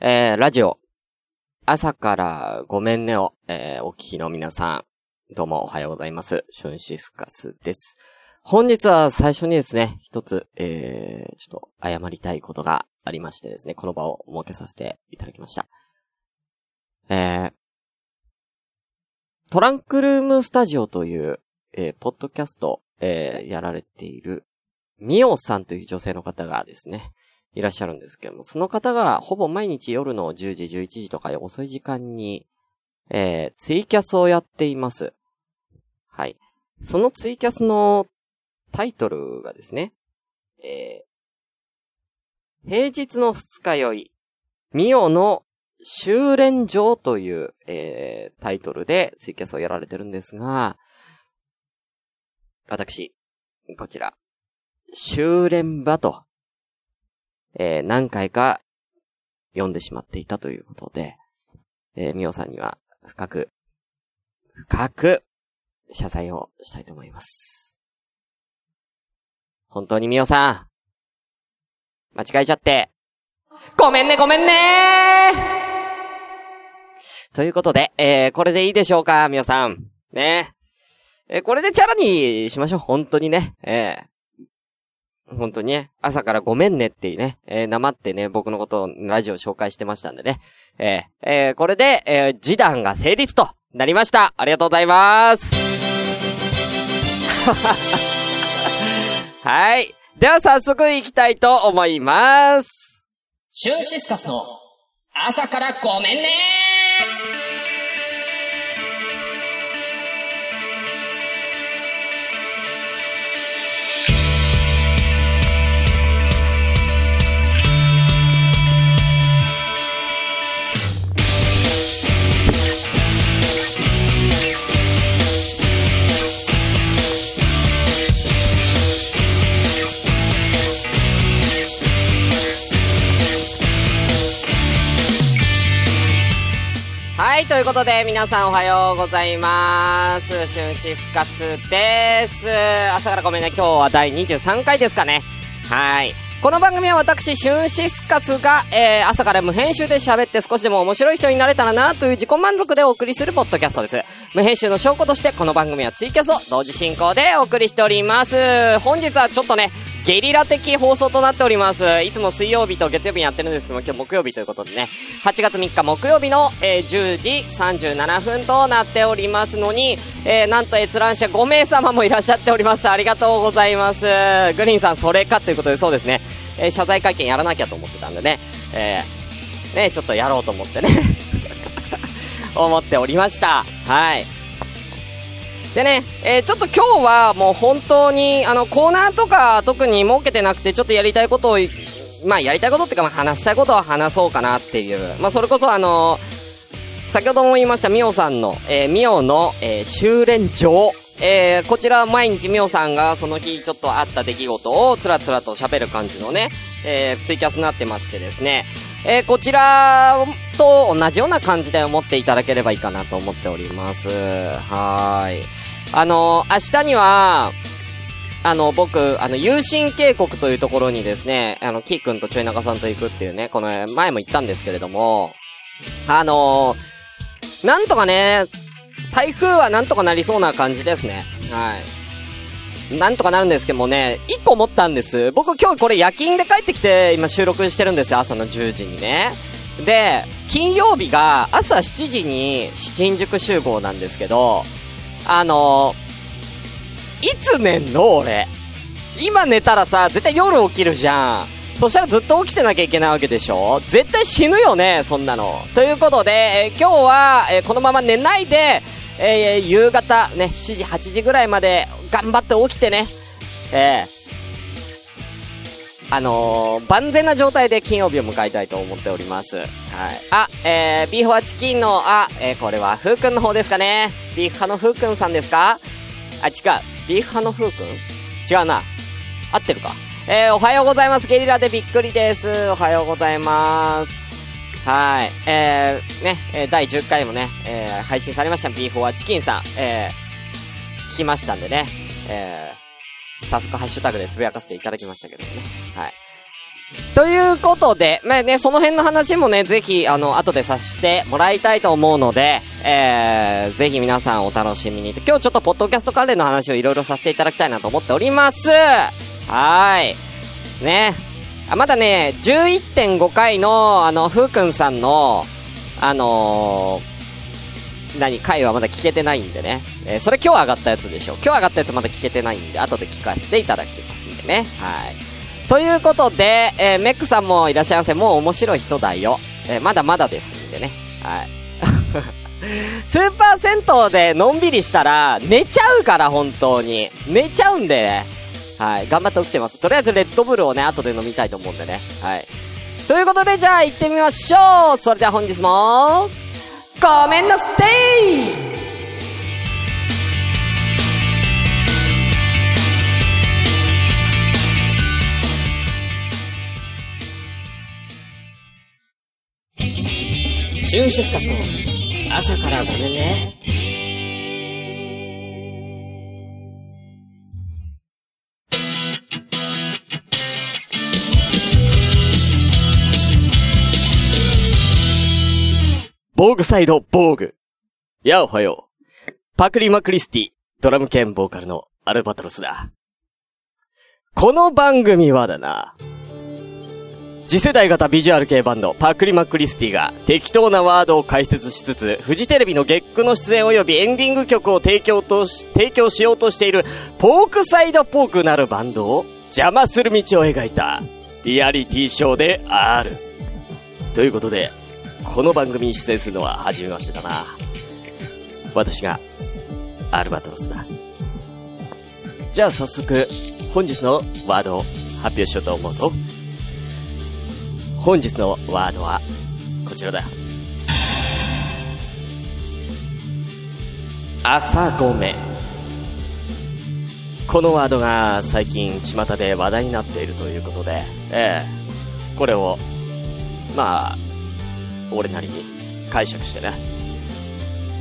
えー、ラジオ、朝からごめんねを、えー、お聞きの皆さん、どうもおはようございます。シュンシスカスです。本日は最初にですね、一つ、えー、ちょっと謝りたいことがありましてですね、この場を設けさせていただきました。えー、トランクルームスタジオという、えー、ポッドキャスト、えー、やられている、ミオさんという女性の方がですね、いらっしゃるんですけども、その方がほぼ毎日夜の10時、11時とか遅い時間に、えー、ツイキャスをやっています。はい。そのツイキャスのタイトルがですね、えー、平日の二日酔い、ミオの修練場という、えー、タイトルでツイキャスをやられてるんですが、私、こちら、修練場と、えー、何回か読んでしまっていたということで、えー、みおさんには深く、深く謝罪をしたいと思います。本当にみおさん、間違えちゃって、ごめんねごめんねということで、えー、これでいいでしょうか、皆さん。ね。えー、これでチャラにしましょう。本当にね。えー、本当にね、朝からごめんねってね、えー、生ってね、僕のことをラジオ紹介してましたんでね。えー、えー、これで、えー、示談が成立となりました。ありがとうございます。はい。では早速行きたいと思います。シュンシスカスの朝からごめんねということで、皆さんおはようございます。シュンシスカツです。朝からごめんね、今日は第23回ですかね。はい。この番組は私、シュンシスカツが、えー、朝から無編集で喋って少しでも面白い人になれたらなという自己満足でお送りするポッドキャストです。無編集の証拠として、この番組はツイキャスを同時進行でお送りしております。本日はちょっとね、ゲリラ的放送となっております。いつも水曜日と月曜日にやってるんですけども、今日木曜日ということでね、8月3日木曜日の、えー、10時37分となっておりますのに、えー、なんと閲覧者5名様もいらっしゃっております。ありがとうございます。グリーンさん、それかということで、そうですね、えー、謝罪会見やらなきゃと思ってたんでね、えー、ね、ちょっとやろうと思ってね 思っておりました。はい。でね、えー、ちょっと今日はもう本当に、あの、コーナーとか特に設けてなくて、ちょっとやりたいことを、まあ、やりたいことっていうか、まあ、話したいことは話そうかなっていう。まあ、それこそあのー、先ほども言いました、みおさんの、えー、みおの、えー、修練場。えー、こちら毎日みおさんがその日ちょっとあった出来事をつらつらと喋る感じのね、えー、ツイキャスになってましてですね、えー、こちらと同じような感じで思っていただければいいかなと思っております。はーい。あのー、明日には、あの、僕、あの、有心渓谷というところにですね、あの、キー君とちょい長さんと行くっていうね、この前も言ったんですけれども、あのー、なんとかね、台風はなんとかなりそうな感じですね。はい。なんとかなるんですけどもね、一個思ったんです。僕今日これ夜勤で帰ってきて今収録してるんですよ、朝の10時にね。で、金曜日が朝7時に新宿集合なんですけど、あのいつ寝んの俺？今寝たらさ、絶対夜起きるじゃん。そしたらずっと起きてなきゃいけないわけでしょ？絶対死ぬよね、そんなの。ということで、えー、今日は、えー、このまま寝ないで、えー、夕方ね、7時、8時ぐらいまで頑張って起きてね、えー、あのー、万全な状態で金曜日を迎えたいと思っております。はい。あ、えー、ビーフはチキンの、あ、えー、これは、ふうくんの方ですかね。ビーフ派のふうくんさんですか？あ、違う。ビーフ派のふうくん？違うな。合ってるか。えー、おはようございます。ゲリラでびっくりです。おはようございます。はい。えー、ね、え、第10回もね、えー、配信されました。ビーフはチキンさん、えー、聞きましたんでね。えー、早速ハッシュタグでつぶやかせていただきましたけどね。はい。ということで、まあね、その辺の話もね、ぜひ、あの、後でさせてもらいたいと思うので、えー、ぜひ皆さんお楽しみに。今日ちょっとポッドキャスト関連の話をいろいろさせていただきたいなと思っております。はーい。ね。あ、まだね、11.5回の、あの、ふうくんさんの、あのー、何、回はまだ聞けてないんでね。えー、それ今日上がったやつでしょ。今日上がったやつまだ聞けてないんで、後で聞かせていただきますんでね。はい。ということで、えー、メックさんもいらっしゃいませ。もう面白い人だよ。え、まだまだですんでね。はい。スーパー銭湯でのんびりしたら、寝ちゃうから、本当に。寝ちゃうんでね。はい。頑張って起きてます。とりあえずレッドブルをね、後で飲みたいと思うんでね。はい。ということで、じゃあ行ってみましょうそれでは本日も、ごめんなさいシュンシスカスの朝からごめんね。防具サイド防具。やおはよう。パクリマクリスティ、ドラム兼ボーカルのアルバトロスだ。この番組はだな、次世代型ビジュアル系バンド、パクリマクリスティが適当なワードを解説しつつ、フジテレビの月9の出演及びエンディング曲を提供とし、提供しようとしている、ポークサイドポークなるバンドを邪魔する道を描いた、リアリティショーである。ということで、この番組に出演するのは初めましてだな。私が、アルバトロスだ。じゃあ早速、本日のワードを発表しようと思うぞ。本日のワードは、こちらだ。朝ごめ。このワードが最近巷で話題になっているということで、ええこれを、まあ、俺なりに解釈してね、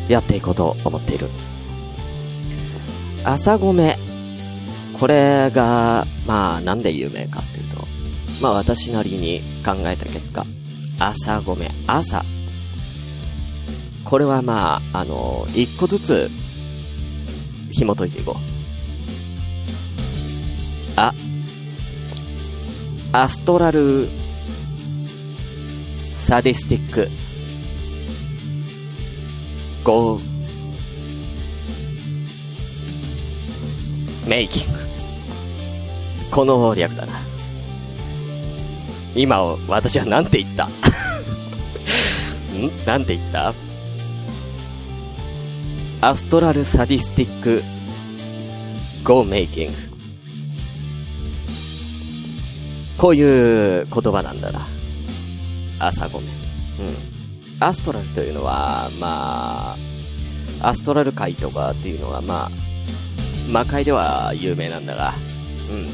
やっていこうと思っている。朝ごめ。これが、まあ、なんで有名かっていうと、まあ私なりに考えた結果、朝ごめ、朝。これはまあ、あの、一個ずつ、紐解いていこう。あ、アストラル、Sadistic、Go、Making。この略だな。今、私は何て言った？ん？なんて言った？ Astral Sadistic Go Making。こういう言葉なんだな。朝ごめん。うん。アストラルというのは、まあ、アストラル界とかっていうのは、まあ、魔界では有名なんだが、うん。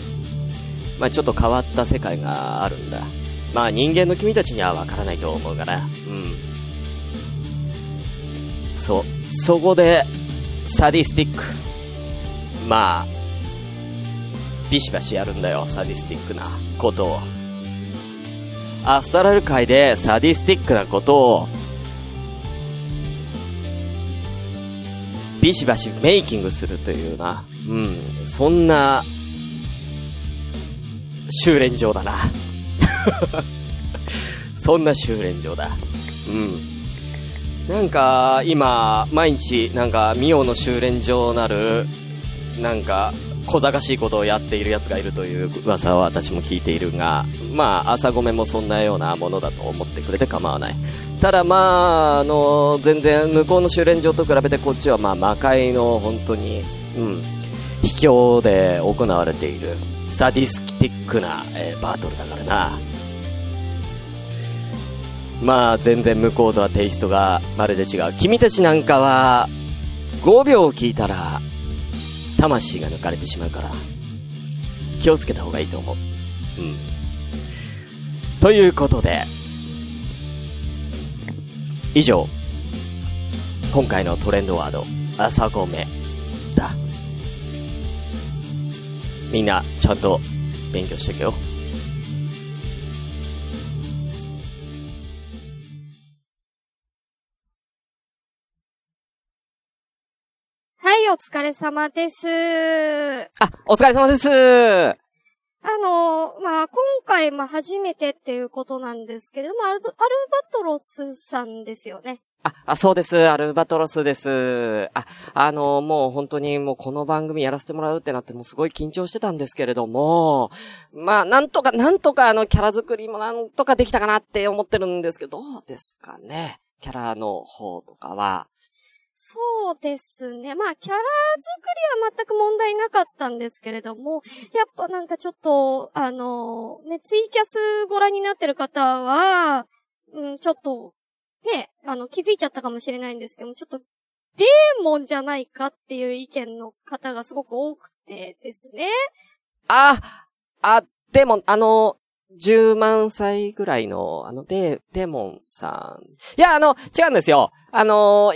まあちょっと変わった世界があるんだ。まあ人間の君たちにはわからないと思うから、うん。そ。そこで、サディスティック。まあ、ビシバシやるんだよ、サディスティックなことを。アストラル界でサディスティックなことを、ビシバシメイキングするというな、うん、そんな修練場だな。そんな修練場だ。うん。なんか、今、毎日、なんか、ミオの修練場なる、なんか、小賢しいことをやっている奴がいるという噂を私も聞いているが、まあ、朝ごめもそんなようなものだと思ってくれて構わない。ただまあ、あの、全然向こうの修練場と比べてこっちはまあ、魔界の本当に、うん、秘境で行われている、サディスティックな、えー、バトルだからな。まあ、全然向こうとはテイストがまるで違う。君たちなんかは、5秒聞いたら、魂が抜かれてしまうから、気をつけた方がいいと思う。うん。ということで、以上、今回のトレンドワード、朝ごめだ。みんな、ちゃんと勉強してくよ。疲れ様です。あ、お疲れ様です。あの、まあ、今回、まあ、初めてっていうことなんですけれども、アルアルバトロスさんですよね。あ、あ、そうです。アルバトロスです。あ、あの、もう本当にもうこの番組やらせてもらうってなってもうすごい緊張してたんですけれども、まあ、なんとか、なんとかあの、キャラ作りもなんとかできたかなって思ってるんですけど、どうですかね？キャラの方とかは。そうですね。まあ、キャラ作りは全く問題なかったんですけれども、やっぱなんかちょっと、あの、ね、ツイキャスご覧になってる方は、うん、ちょっと、ね、あの、気づいちゃったかもしれないんですけども、ちょっと、デーモンじゃないかっていう意見の方がすごく多くてですね。あ、あ、でも、あの、10万歳ぐらいの、あの、デー、デーモンさん。いや、あの、違うんですよ。あの、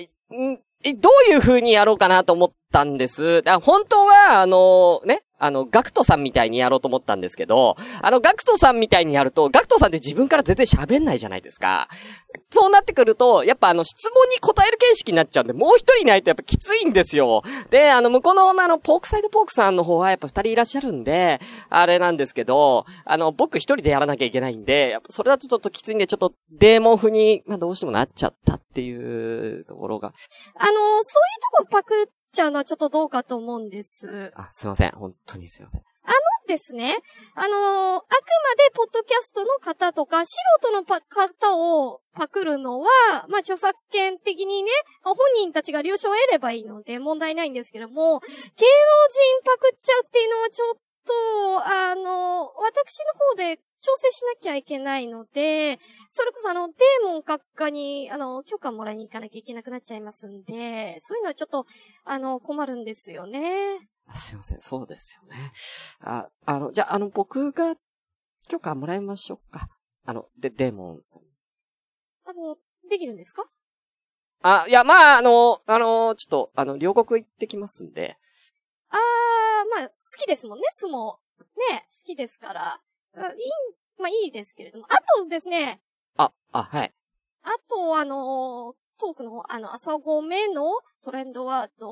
どういう風にやろうかなと思ったんです。だ本当は、あの、ね、あの、ガクトさんみたいにやろうと思ったんですけど、あの、ガクトさんみたいにやると、ガクトさんって自分から全然喋んないじゃないですか。そうなってくると、やっぱあの、質問に答える形式になっちゃうんで、もう一人いないとやっぱきついんですよ。で、あの、向こうのあの、ポークサイドポークさんの方はやっぱ二人いらっしゃるんで、あれなんですけど、あの、僕一人でやらなきゃいけないんで、やっぱそれだとちょっときついんで、ちょっとデーモン風に、まあどうしてもなっちゃったっていうところが。あの、そういうとこパクっちゃうのはちょっとどうかと思うんです。あ、すいません。本当にすいません。ですね。あのーあくまでポッドキャストの方とか、素人のパ方をパクるのは、まあ、著作権的にね、本人たちが了承を得ればいいので問題ないんですけども、芸能人パクっちゃうっていうのはちょっと、あの私の方で調整しなきゃいけないので、それこそあの、デーモン閣下に、あの、許可もらいに行かなきゃいけなくなっちゃいますんで、そういうのはちょっと、あの、困るんですよね。あすいません。そうですよね。あ、あの、じゃあ、あの、僕が許可もらいましょうか。あの、で、デーモンさん。あの、できるんですか？あ、いや、まあ、あの、あの、ちょっと、あの、両国行ってきますんで。あー、まあ、好きですもんね、相撲。ね、好きですから。うんいい、まあいいですけれども。あとですね、あ、あ、はい。あと、あのトークの方、あの、朝ごめのトレンドワード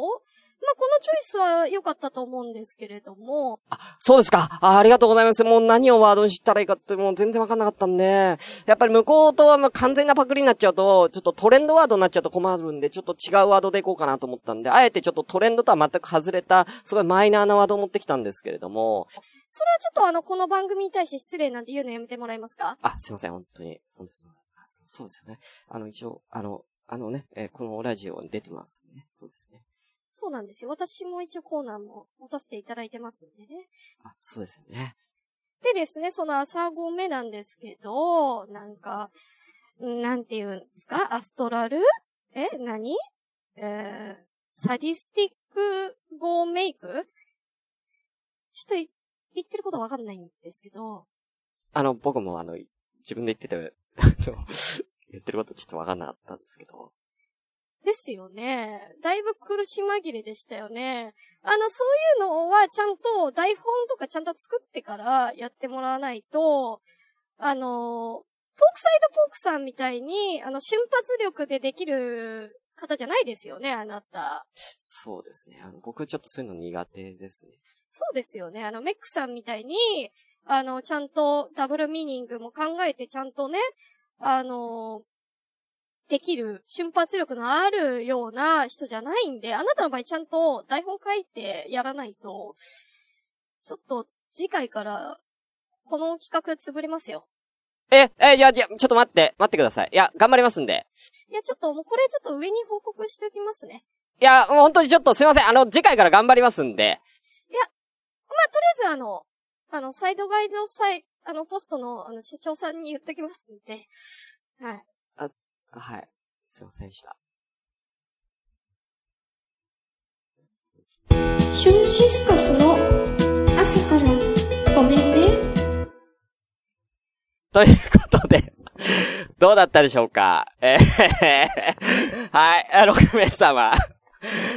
まあ、このチョイスは良かったと思うんですけれども、そうですか。あありがとうございます。もう何をワードにしたらいいかってもう全然わかんなかったんで、やっぱり向こうとはもう完全なパクリになっちゃうと、ちょっとトレンドワードになっちゃうと困るんで、ちょっと違うワードでいこうかなと思ったんで、あえてちょっとトレンドとは全く外れた、すごいマイナーなワードを持ってきたんですけれども、それはちょっとあの、この番組に対して失礼なんて言うのやめてもらえますか？あ、すいません、本当に。そうです、すいません。あそうそうですよね。あの、一応、あの、あのね、えーこのラジオに出てますね。そうですね。そうなんですよ。私も一応コーナーも持たせていただいてますんでね。あ、そうですよね。でですね、その朝ごめなんですけど、なんか、んなんて言うんですか？アストラル？え？何？えー、Sadistic Go Make？ちょっとい言ってることわかんないんですけど、あの、僕もあの、自分で言ってて、言ってることちょっとわかんなかったんですけど、ですよね。だいぶ苦し紛れでしたよね。あの、そういうのはちゃんと台本とかちゃんと作ってからやってもらわないと、あの、ポークサイドポークさんみたいに、あの、瞬発力でできる方じゃないですよね、あなた。そうですね。あの、僕ちょっとそういうの苦手ですね。そうですよね。あの、メックさんみたいに、あの、ちゃんとダブルミーニングも考えてちゃんとね、あの、できる瞬発力のあるような人じゃないんで、あなたの場合ちゃんと台本書いてやらないと、ちょっと次回から、この企画潰れますよ。え、え、いや、いや、ちょっと待って、待ってください。いや、頑張りますんで。いや、ちょっともうこれちょっと上に報告しておきますね。いや、もう本当にちょっとすいません。あの、次回から頑張りますんで。まあ、とりあえずあの、あの、サイドガイドサイ、あの、ポストの、あの、社長さんに言っときますんで。はい。はい。すいませんでした。シュンシスカスの朝からごめんね。ということで、どうだったでしょうか？えー、はい、6名様。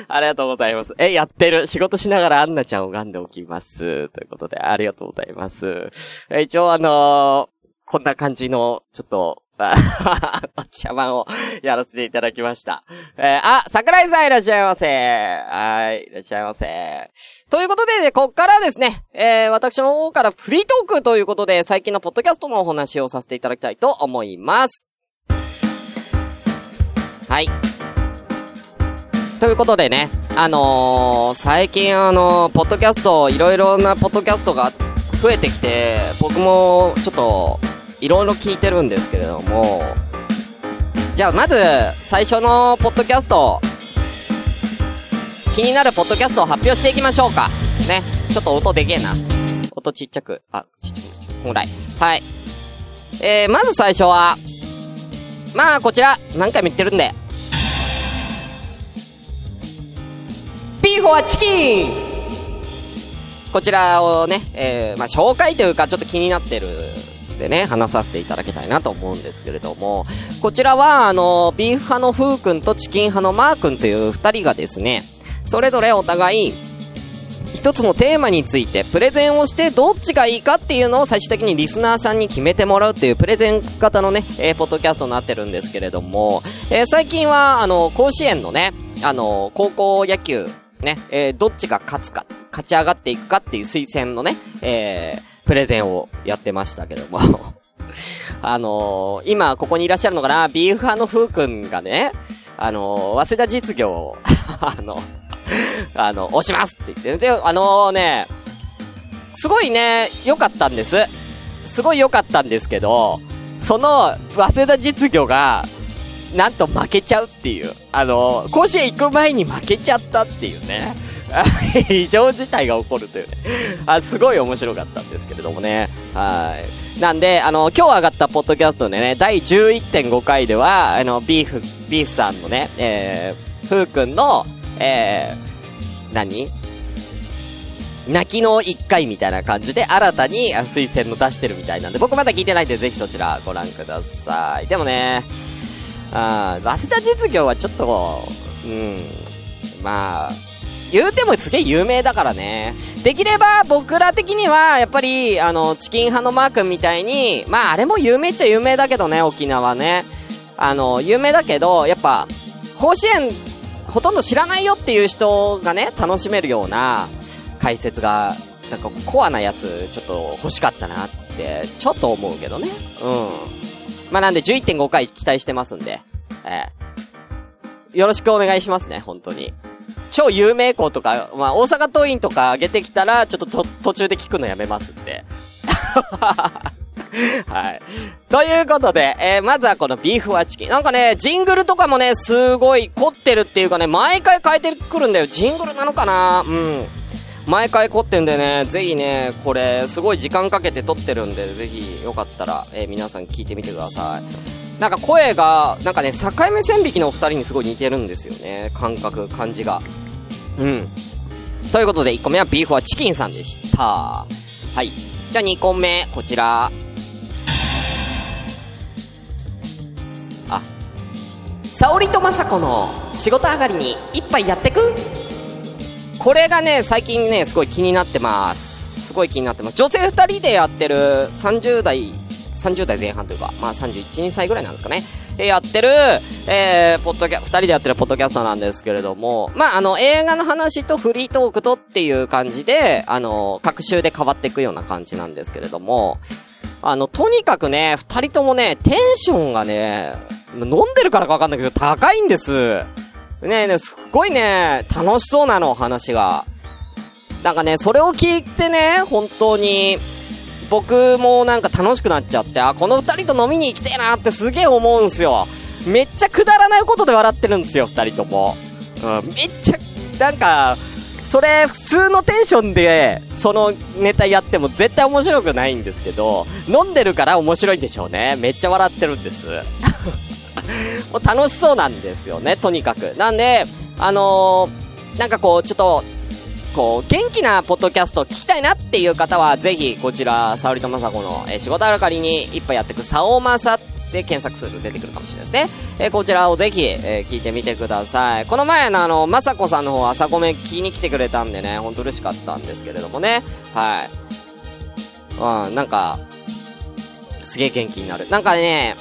ありがとうございます。え、やってる。仕事しながらアンナちゃんを拝んでおきます。ということで、ありがとうございます。え、一応あのーこんな感じの、ちょっと、茶番をやらせていただきました。えー、あ、桜井さんいらっしゃいませ。はい、いらっしゃいませ。ということで、ね、こっからですね、えー、私の方からフリートークということで、最近のポッドキャストのお話をさせていただきたいと思います。はい。ということでね、あのー、最近あのー、ポッドキャスト、いろいろなポッドキャストが増えてきて、僕もちょっと、いろいろ聞いてるんですけれども、じゃあまず、最初のポッドキャスト、気になるポッドキャストを発表していきましょうか。ね。ちょっと音でけえな。音ちっちゃく、あ、ちっちゃく、ちっちゃく、こんぐらい。はい。えー、まず最初は、まあ、こちら、何回も言ってるんで、ビーフォアチキンこちらをね、えー、まあ、紹介というか、ちょっと気になってるでね、話させていただきたいなと思うんですけれども、こちらは、あの、ビーフ派のフー君とチキン派のマー君という二人がですね、それぞれお互い、一つのテーマについてプレゼンをしてどっちがいいかっていうのを最終的にリスナーさんに決めてもらうっていうプレゼン型のね、えー、ポッドキャストになってるんですけれども、えー、最近は、あの、甲子園のね、あの、高校野球、ね、えー、どっちが勝つか、勝ち上がっていくかっていう推薦のね、えー、プレゼンをやってましたけども あのー、今ここにいらっしゃるのかな、ビーフ派のふうくんがね、あのー、早稲田実業を あの、あの、押しますって言って、あのー、ね、すごいね、良かったんです。すごい良かったんですけど、その、早稲田実業が、なんと負けちゃうっていう。あの、甲子園行く前に負けちゃったっていうね。異常事態が起こるというね。あ、すごい面白かったんですけれどもね。はい。なんで、あの、今日上がったポッドキャストでね、第11.5回では、あの、ビーフ、ビーフさんのね、えー、ふうくんの、えー、何？泣きの一回みたいな感じで新たに推薦の出してるみたいなんで、僕まだ聞いてないんでぜひそちらご覧ください。でもね、あ早稲田実業はちょっと、うん、まあ、言うてもすげえ有名だからね。できれば僕ら的には、やっぱり、あの、チキン派のマー君みたいに、まああれも有名っちゃ有名だけどね、沖縄ね。あの、有名だけど、やっぱ、甲子園、ほとんど知らないよっていう人がね、楽しめるような解説が、なんかコアなやつ、ちょっと欲しかったなって、ちょっと思うけどね。うん。まあ、なんで11.5回期待してますんで、ええよろしくお願いしますね、本当に。超有名校とか、まあ、大阪桐蔭とか上げてきたら、ちょっとと途中で聞くのやめますんで。はい。ということで、えー、まずはこのビーフはチキン。なんかね、ジングルとかもね、すごい凝ってるっていうかね、毎回変えてくるんだよ。ジングルなのかな？うん。毎回凝ってんでね、ぜひね、これ、すごい時間かけて撮ってるんで、ぜひ、よかったら、えー、皆さん聞いてみてください。なんか声が、なんかね、境目線引きのお二人にすごい似てるんですよね。感覚、感じが。うん。ということで、1個目はビーフはチキンさんでした。はい。じゃあ2個目、こちら。あ。沙織と雅子の仕事上がりに一杯やってく？これがね、最近ね、すごい気になってます。すごい気になってます。女性二人でやってる30代、30代前半というか、まあ31、2歳ぐらいなんですかね。えやってる、えー、ポッドキャ、二人でやってるポッドキャストなんですけれども、まああの、映画の話とフリートークとっていう感じで、あの、各週で変わっていくような感じなんですけれども、あの、とにかくね、二人ともね、テンションがね、飲んでるからかわかんないけど、高いんです。ねえねすっごいね、楽しそうなの、話が。なんかね、それを聞いてね、本当に、僕もなんか楽しくなっちゃって、あ、この二人と飲みに行きてえなってすげえ思うんすよ。めっちゃくだらないことで笑ってるんですよ、二人とも。うん、めっちゃ、なんか、それ、普通のテンションで、そのネタやっても絶対面白くないんですけど、飲んでるから面白いんでしょうね。めっちゃ笑ってるんです。もう楽しそうなんですよね、とにかく。なんで、あのー、なんかこう、ちょっと、こう、元気なポッドキャスト聞きたいなっていう方は、ぜひ、こちら、沙織とまさこの、えー仕事あるかりに一杯やってく、さおまさで検索すると出てくるかもしれないですね。えーこちらをぜひ、えー聞いてみてください。この前のあの、まさこさんの方、朝ごめ聞きに来てくれたんでね、ほんと嬉しかったんですけれどもね。はい。うん、なんか、すげえ元気になる。なんかね、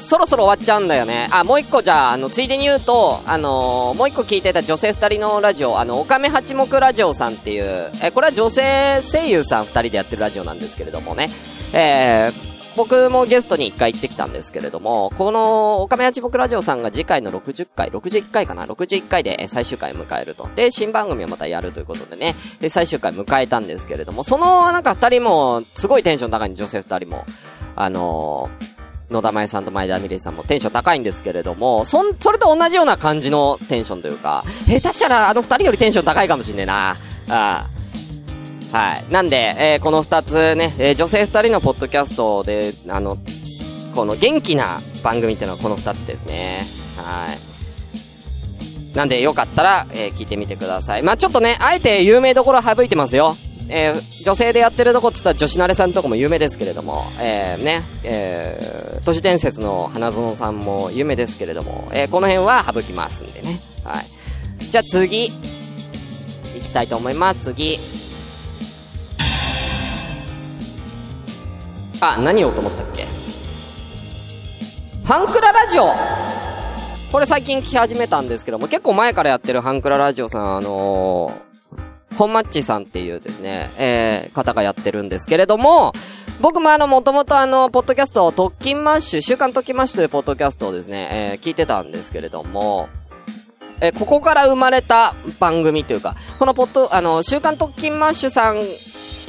そろそろ終わっちゃうんだよね。あ、もう一個じゃあ、あの、ついでに言うと、あのーもう一個聞いてた女性二人のラジオ、あの、オカメ八目ラジオさんっていう、え、これは女性声優さん二人でやってるラジオなんですけれどもね。えー、僕もゲストに一回行ってきたんですけれども、この、オカメ八目ラジオさんが次回の60回、61回かな ?61 回で最終回迎えると。で、新番組をまたやるということでね、で、最終回迎えたんですけれども、その、なんか二人も、すごいテンション高い女性二人も、あのー野田舞さんと前田美玲さんもテンション高いんですけれども、そん、それと同じような感じのテンションというか、下手したらあの二人よりテンション高いかもしんねえな。ああ。はい。なんで、えーこの二つね、えー女性二人のポッドキャストで、あの、この元気な番組っていうのはこの二つですね。はい。なんでよかったら、えー聞いてみてください。まあ、ちょっとね、あえて有名どころ省いてますよ。えー女性でやってるとこって言ったら女子慣れさんとかも有名ですけれども、えー、ね、えー、都市伝説の花園さんも有名ですけれども、えーこの辺は省きますんでね。はい。じゃあ次、行きたいと思います。次。あ、何をと思ったっけ？ファンクララジオこれ最近聞き始めたんですけども、結構前からやってるハンクララジオさん、あの、本マッチさんっていうですね、えー、方がやってるんですけれども、僕もあの、もともとあの、ポッドキャスト、特勤マッシュ、週刊特勤マッシュというポッドキャストをですね、えー、聞いてたんですけれども、えーここから生まれた番組というか、このポッド、あの、週刊特勤マッシュさん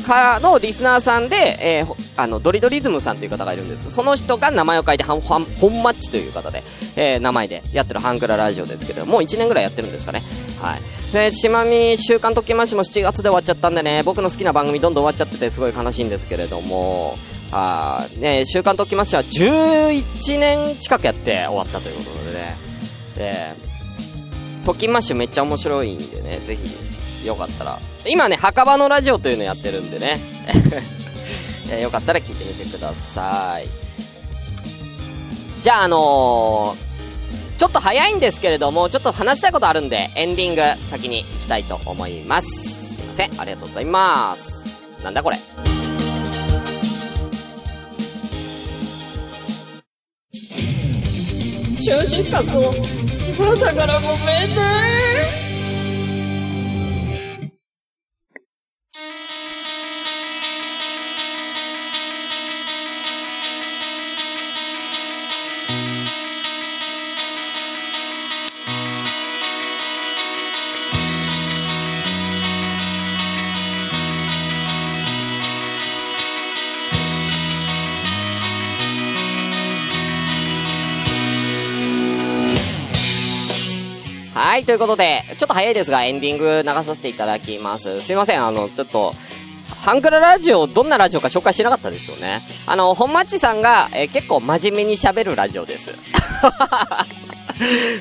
からのリスナーさんで、えーあの、ドリドリズムさんという方がいるんですけど、その人が名前を書いて、ハン、ハン、本マッチという方で、えー名前でやってるハンクララジオですけれど、もう1年ぐらいやってるんですかね。はい。で、島見週刊特勤マッシュも7月で終わっちゃったんでね、僕の好きな番組どんどん終わっちゃってて、すごい悲しいんですけれども、あね、週刊特勤マッシュは11年近くやって終わったということでね。で、特勤マッシュめっちゃ面白いんでね、ぜひ、よかったら。今ね、墓場のラジオというのやってるんでね。えよかったら聞いてみてください。じゃあ、あのーちょっと早いんですけれども、ちょっと話したいことあるんで、エンディング先に行きたいと思います。すいません。ありがとうございます。なんだこれ？シュンシスカスの朝からごめんねということで、ちょっと早いですが、エンディング流させていただきます。すいません、あの、ちょっと、ハンクララジオ、どんなラジオか紹介してなかったですよね。あの、本マッチさんが、えー結構真面目に喋るラジオです。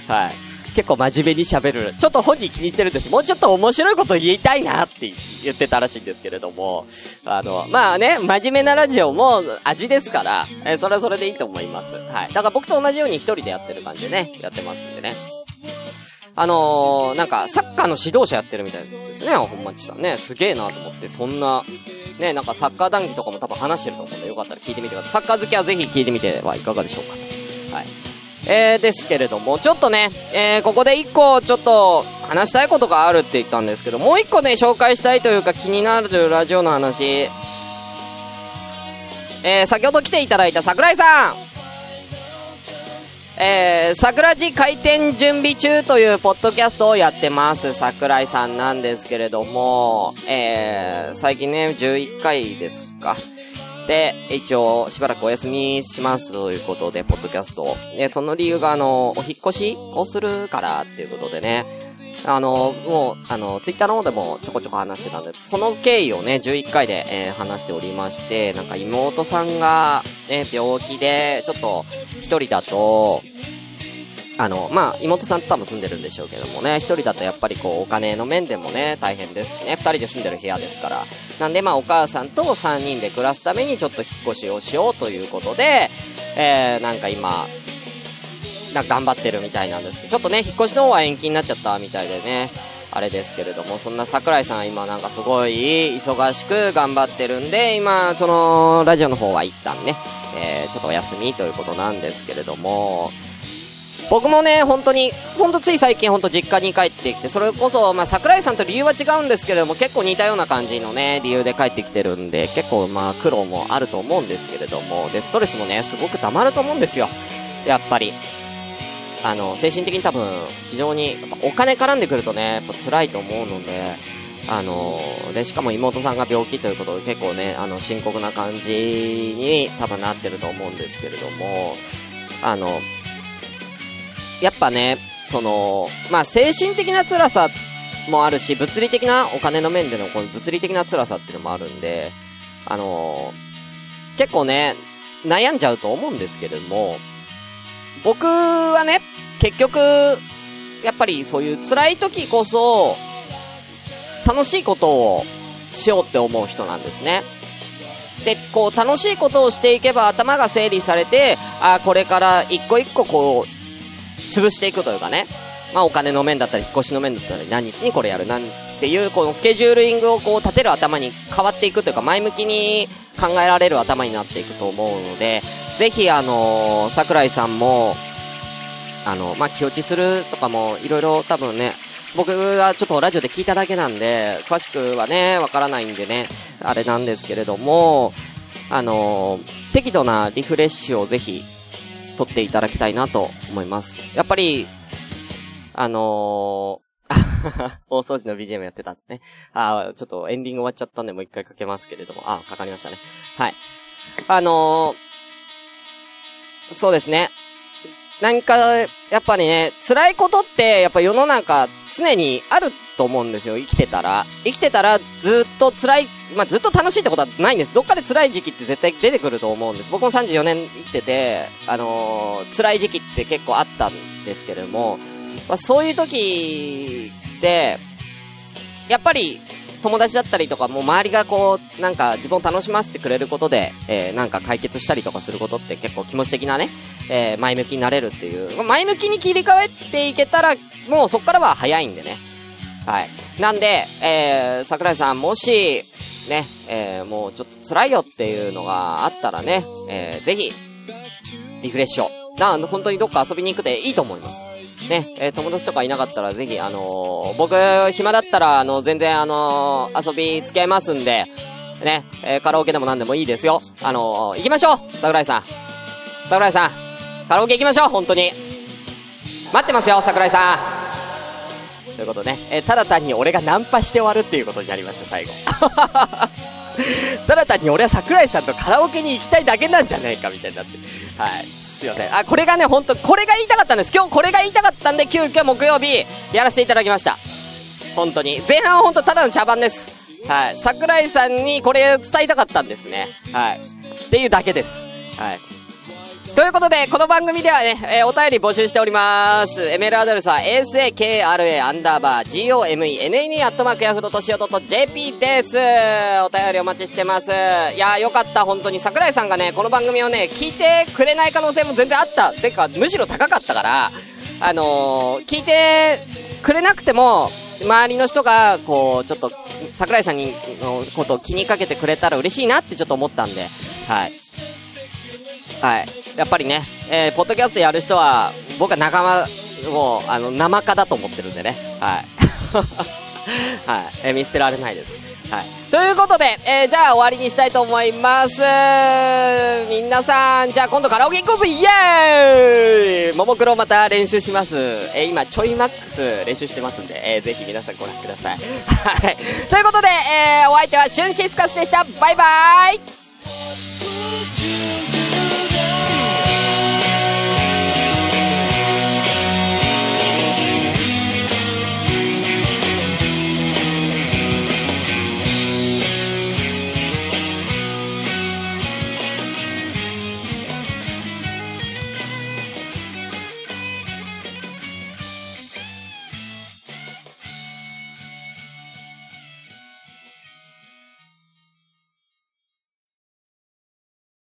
はい。結構真面目に喋る。ちょっと本人気に入ってるんです。もうちょっと面白いこと言いたいなって言ってたらしいんですけれども。あの、まあね、真面目なラジオも味ですから、えーそれはそれでいいと思います。はい。だから僕と同じように一人でやってる感じでね、やってますんでね。あのー、なんか、サッカーの指導者やってるみたいですね、本町さんね。すげえなと思って、そんな、ね、なんかサッカー談義とかも多分話してると思うんで、よかったら聞いてみてください。サッカー好きはぜひ聞いてみてはいかがでしょうかと。はい。えー、ですけれども、ちょっとね、えー、ここで一個、ちょっと、話したいことがあるって言ったんですけど、もう一個ね、紹介したいというか気になるラジオの話。えー、先ほど来ていただいた桜井さんえー、桜地開店準備中というポッドキャストをやってます。桜井さんなんですけれども、えー、最近ね、11回ですか。で、一応、しばらくお休みしますということで、ポッドキャストを。で、その理由が、あの、お引っ越しをするからっていうことでね、あの、もう、あの、ツイッターの方でもちょこちょこ話してたんで、その経緯をね、11回で、えー話しておりまして、なんか妹さんが、ね、病気で、ちょっと、一人だと、あの、まあ、妹さんと多分住んでるんでしょうけどもね、一人だとやっぱりこう、お金の面でもね、大変ですしね、二人で住んでる部屋ですから。なんでまあ、お母さんと三人で暮らすためにちょっと引っ越しをしようということで、えー、なんか今、な頑張ってるみたいなんですけど、ちょっとね、引っ越しの方は延期になっちゃったみたいでね、あれですけれども、そんな桜井さん今なんかすごい忙しく頑張ってるんで、今、その、ラジオの方は一旦ね、えー、ちょっとお休みということなんですけれども、僕もね、本当に、ほんとつい最近ほんと実家に帰ってきて、それこそ、まあ、桜井さんと理由は違うんですけれども、結構似たような感じのね、理由で帰ってきてるんで、結構まあ、苦労もあると思うんですけれども、で、ストレスもね、すごく溜まると思うんですよ。やっぱり。あの、精神的に多分、非常に、お金絡んでくるとね、やっぱ辛いと思うので、あの、で、しかも妹さんが病気ということで結構ね、あの、深刻な感じに多分なってると思うんですけれども、あの、やっぱね、その、まあ、精神的な辛さもあるし、物理的な、お金の面でのこの物理的な辛さっていうのもあるんで、あの結構ね、悩んじゃうと思うんですけれども、僕はね、結局、やっぱりそういう辛い時こそ、楽しいことをしようって思う人なんですね。で、こう、楽しいことをしていけば頭が整理されて、ああこれから一個一個こう、潰していくというかね。まあ、お金の面だったり、引っ越しの面だったり、何日にこれやる、なんていう、このスケジューリングをこう立てる頭に変わっていくというか、前向きに考えられる頭になっていくと思うので、ぜひあの、桜井さんも、あの、まあ、気落ちするとかも、いろいろ多分ね、僕はちょっとラジオで聞いただけなんで、詳しくはね、わからないんでね、あれなんですけれども、あの、適度なリフレッシュをぜひ、取っていただきたいなと思います。やっぱり、あのー、大掃除の BGM やってたんでね。あちょっとエンディング終わっちゃったんでもう一回かけますけれども。あかかりましたね。はい。あのー、そうですね。なんか、やっぱりね、辛いことって、やっぱ世の中、常にあると思うんですよ、生きてたら。生きてたら、ずっと辛い、まあ、ずっと楽しいってことはないんです。どっかで辛い時期って絶対出てくると思うんです。僕も34年生きてて、あのー、辛い時期って結構あったんですけれども、まあ、そういう時って、やっぱり、友達だったりとか、もう周りがこう、なんか自分を楽しませてくれることで、えー、なんか解決したりとかすることって結構気持ち的なね、えー、前向きになれるっていう。前向きに切り替えていけたら、もうそっからは早いんでね。はい。なんで、えー、桜井さん、もし、ね、えー、もうちょっと辛いよっていうのがあったらね、えー、ぜひ、リフレッシュを。な、本当にどっか遊びに行くでいいと思います。ね、えー、友達とかいなかったらぜひ、あのー、僕、暇だったら、あの、全然、あのー、遊び付き合いますんで、ね、え、カラオケでも何でもいいですよ。あの行きましょう桜井さん。桜井さん。カラオケ行きましょう本当に。待ってますよ桜井さん。ということでね、えただ単に俺がナンパして終わるっていうことになりました、最後。ただ単に俺は桜井さんとカラオケに行きたいだけなんじゃねえか、みたいになって。はい。すいません。あ、これがね、ほんと、これが言いたかったんです。今日これが言いたかったんで、急遽木曜日、やらせていただきました。本当に。前半はほんとただの茶番です。はい。桜井さんにこれ伝えたかったんですね。はい。っていうだけです。はい。ということで、この番組ではね、えー、お便り募集しております。メールアドレスは asakra アンダーバー gomenne アットマークヤフドとしお .jp です。お便りお待ちしてます。いやーよかった、本当に。桜井さんがね、この番組をね、聞いてくれない可能性も全然あった。てか、むしろ高かったから、あのー、聞いてくれなくても、周りの人が、こう、ちょっと、桜井さんに、のことを気にかけてくれたら嬉しいなってちょっと思ったんで、はい。はい。やっぱりね、えー、ポッドキャストやる人は、僕は仲間、もう、あの、生化だと思ってるんでね。はい。はい。えー、見捨てられないです。はい。ということで、えー、じゃあ終わりにしたいと思います。皆さん、じゃあ今度カラオケ行こうぜイエーイももクロまた練習します。えー、今、ちょいマックス練習してますんで、えー、ぜひ皆さんご覧ください。はい。ということで、えー、お相手はシュンシスカスでした。バイバーイ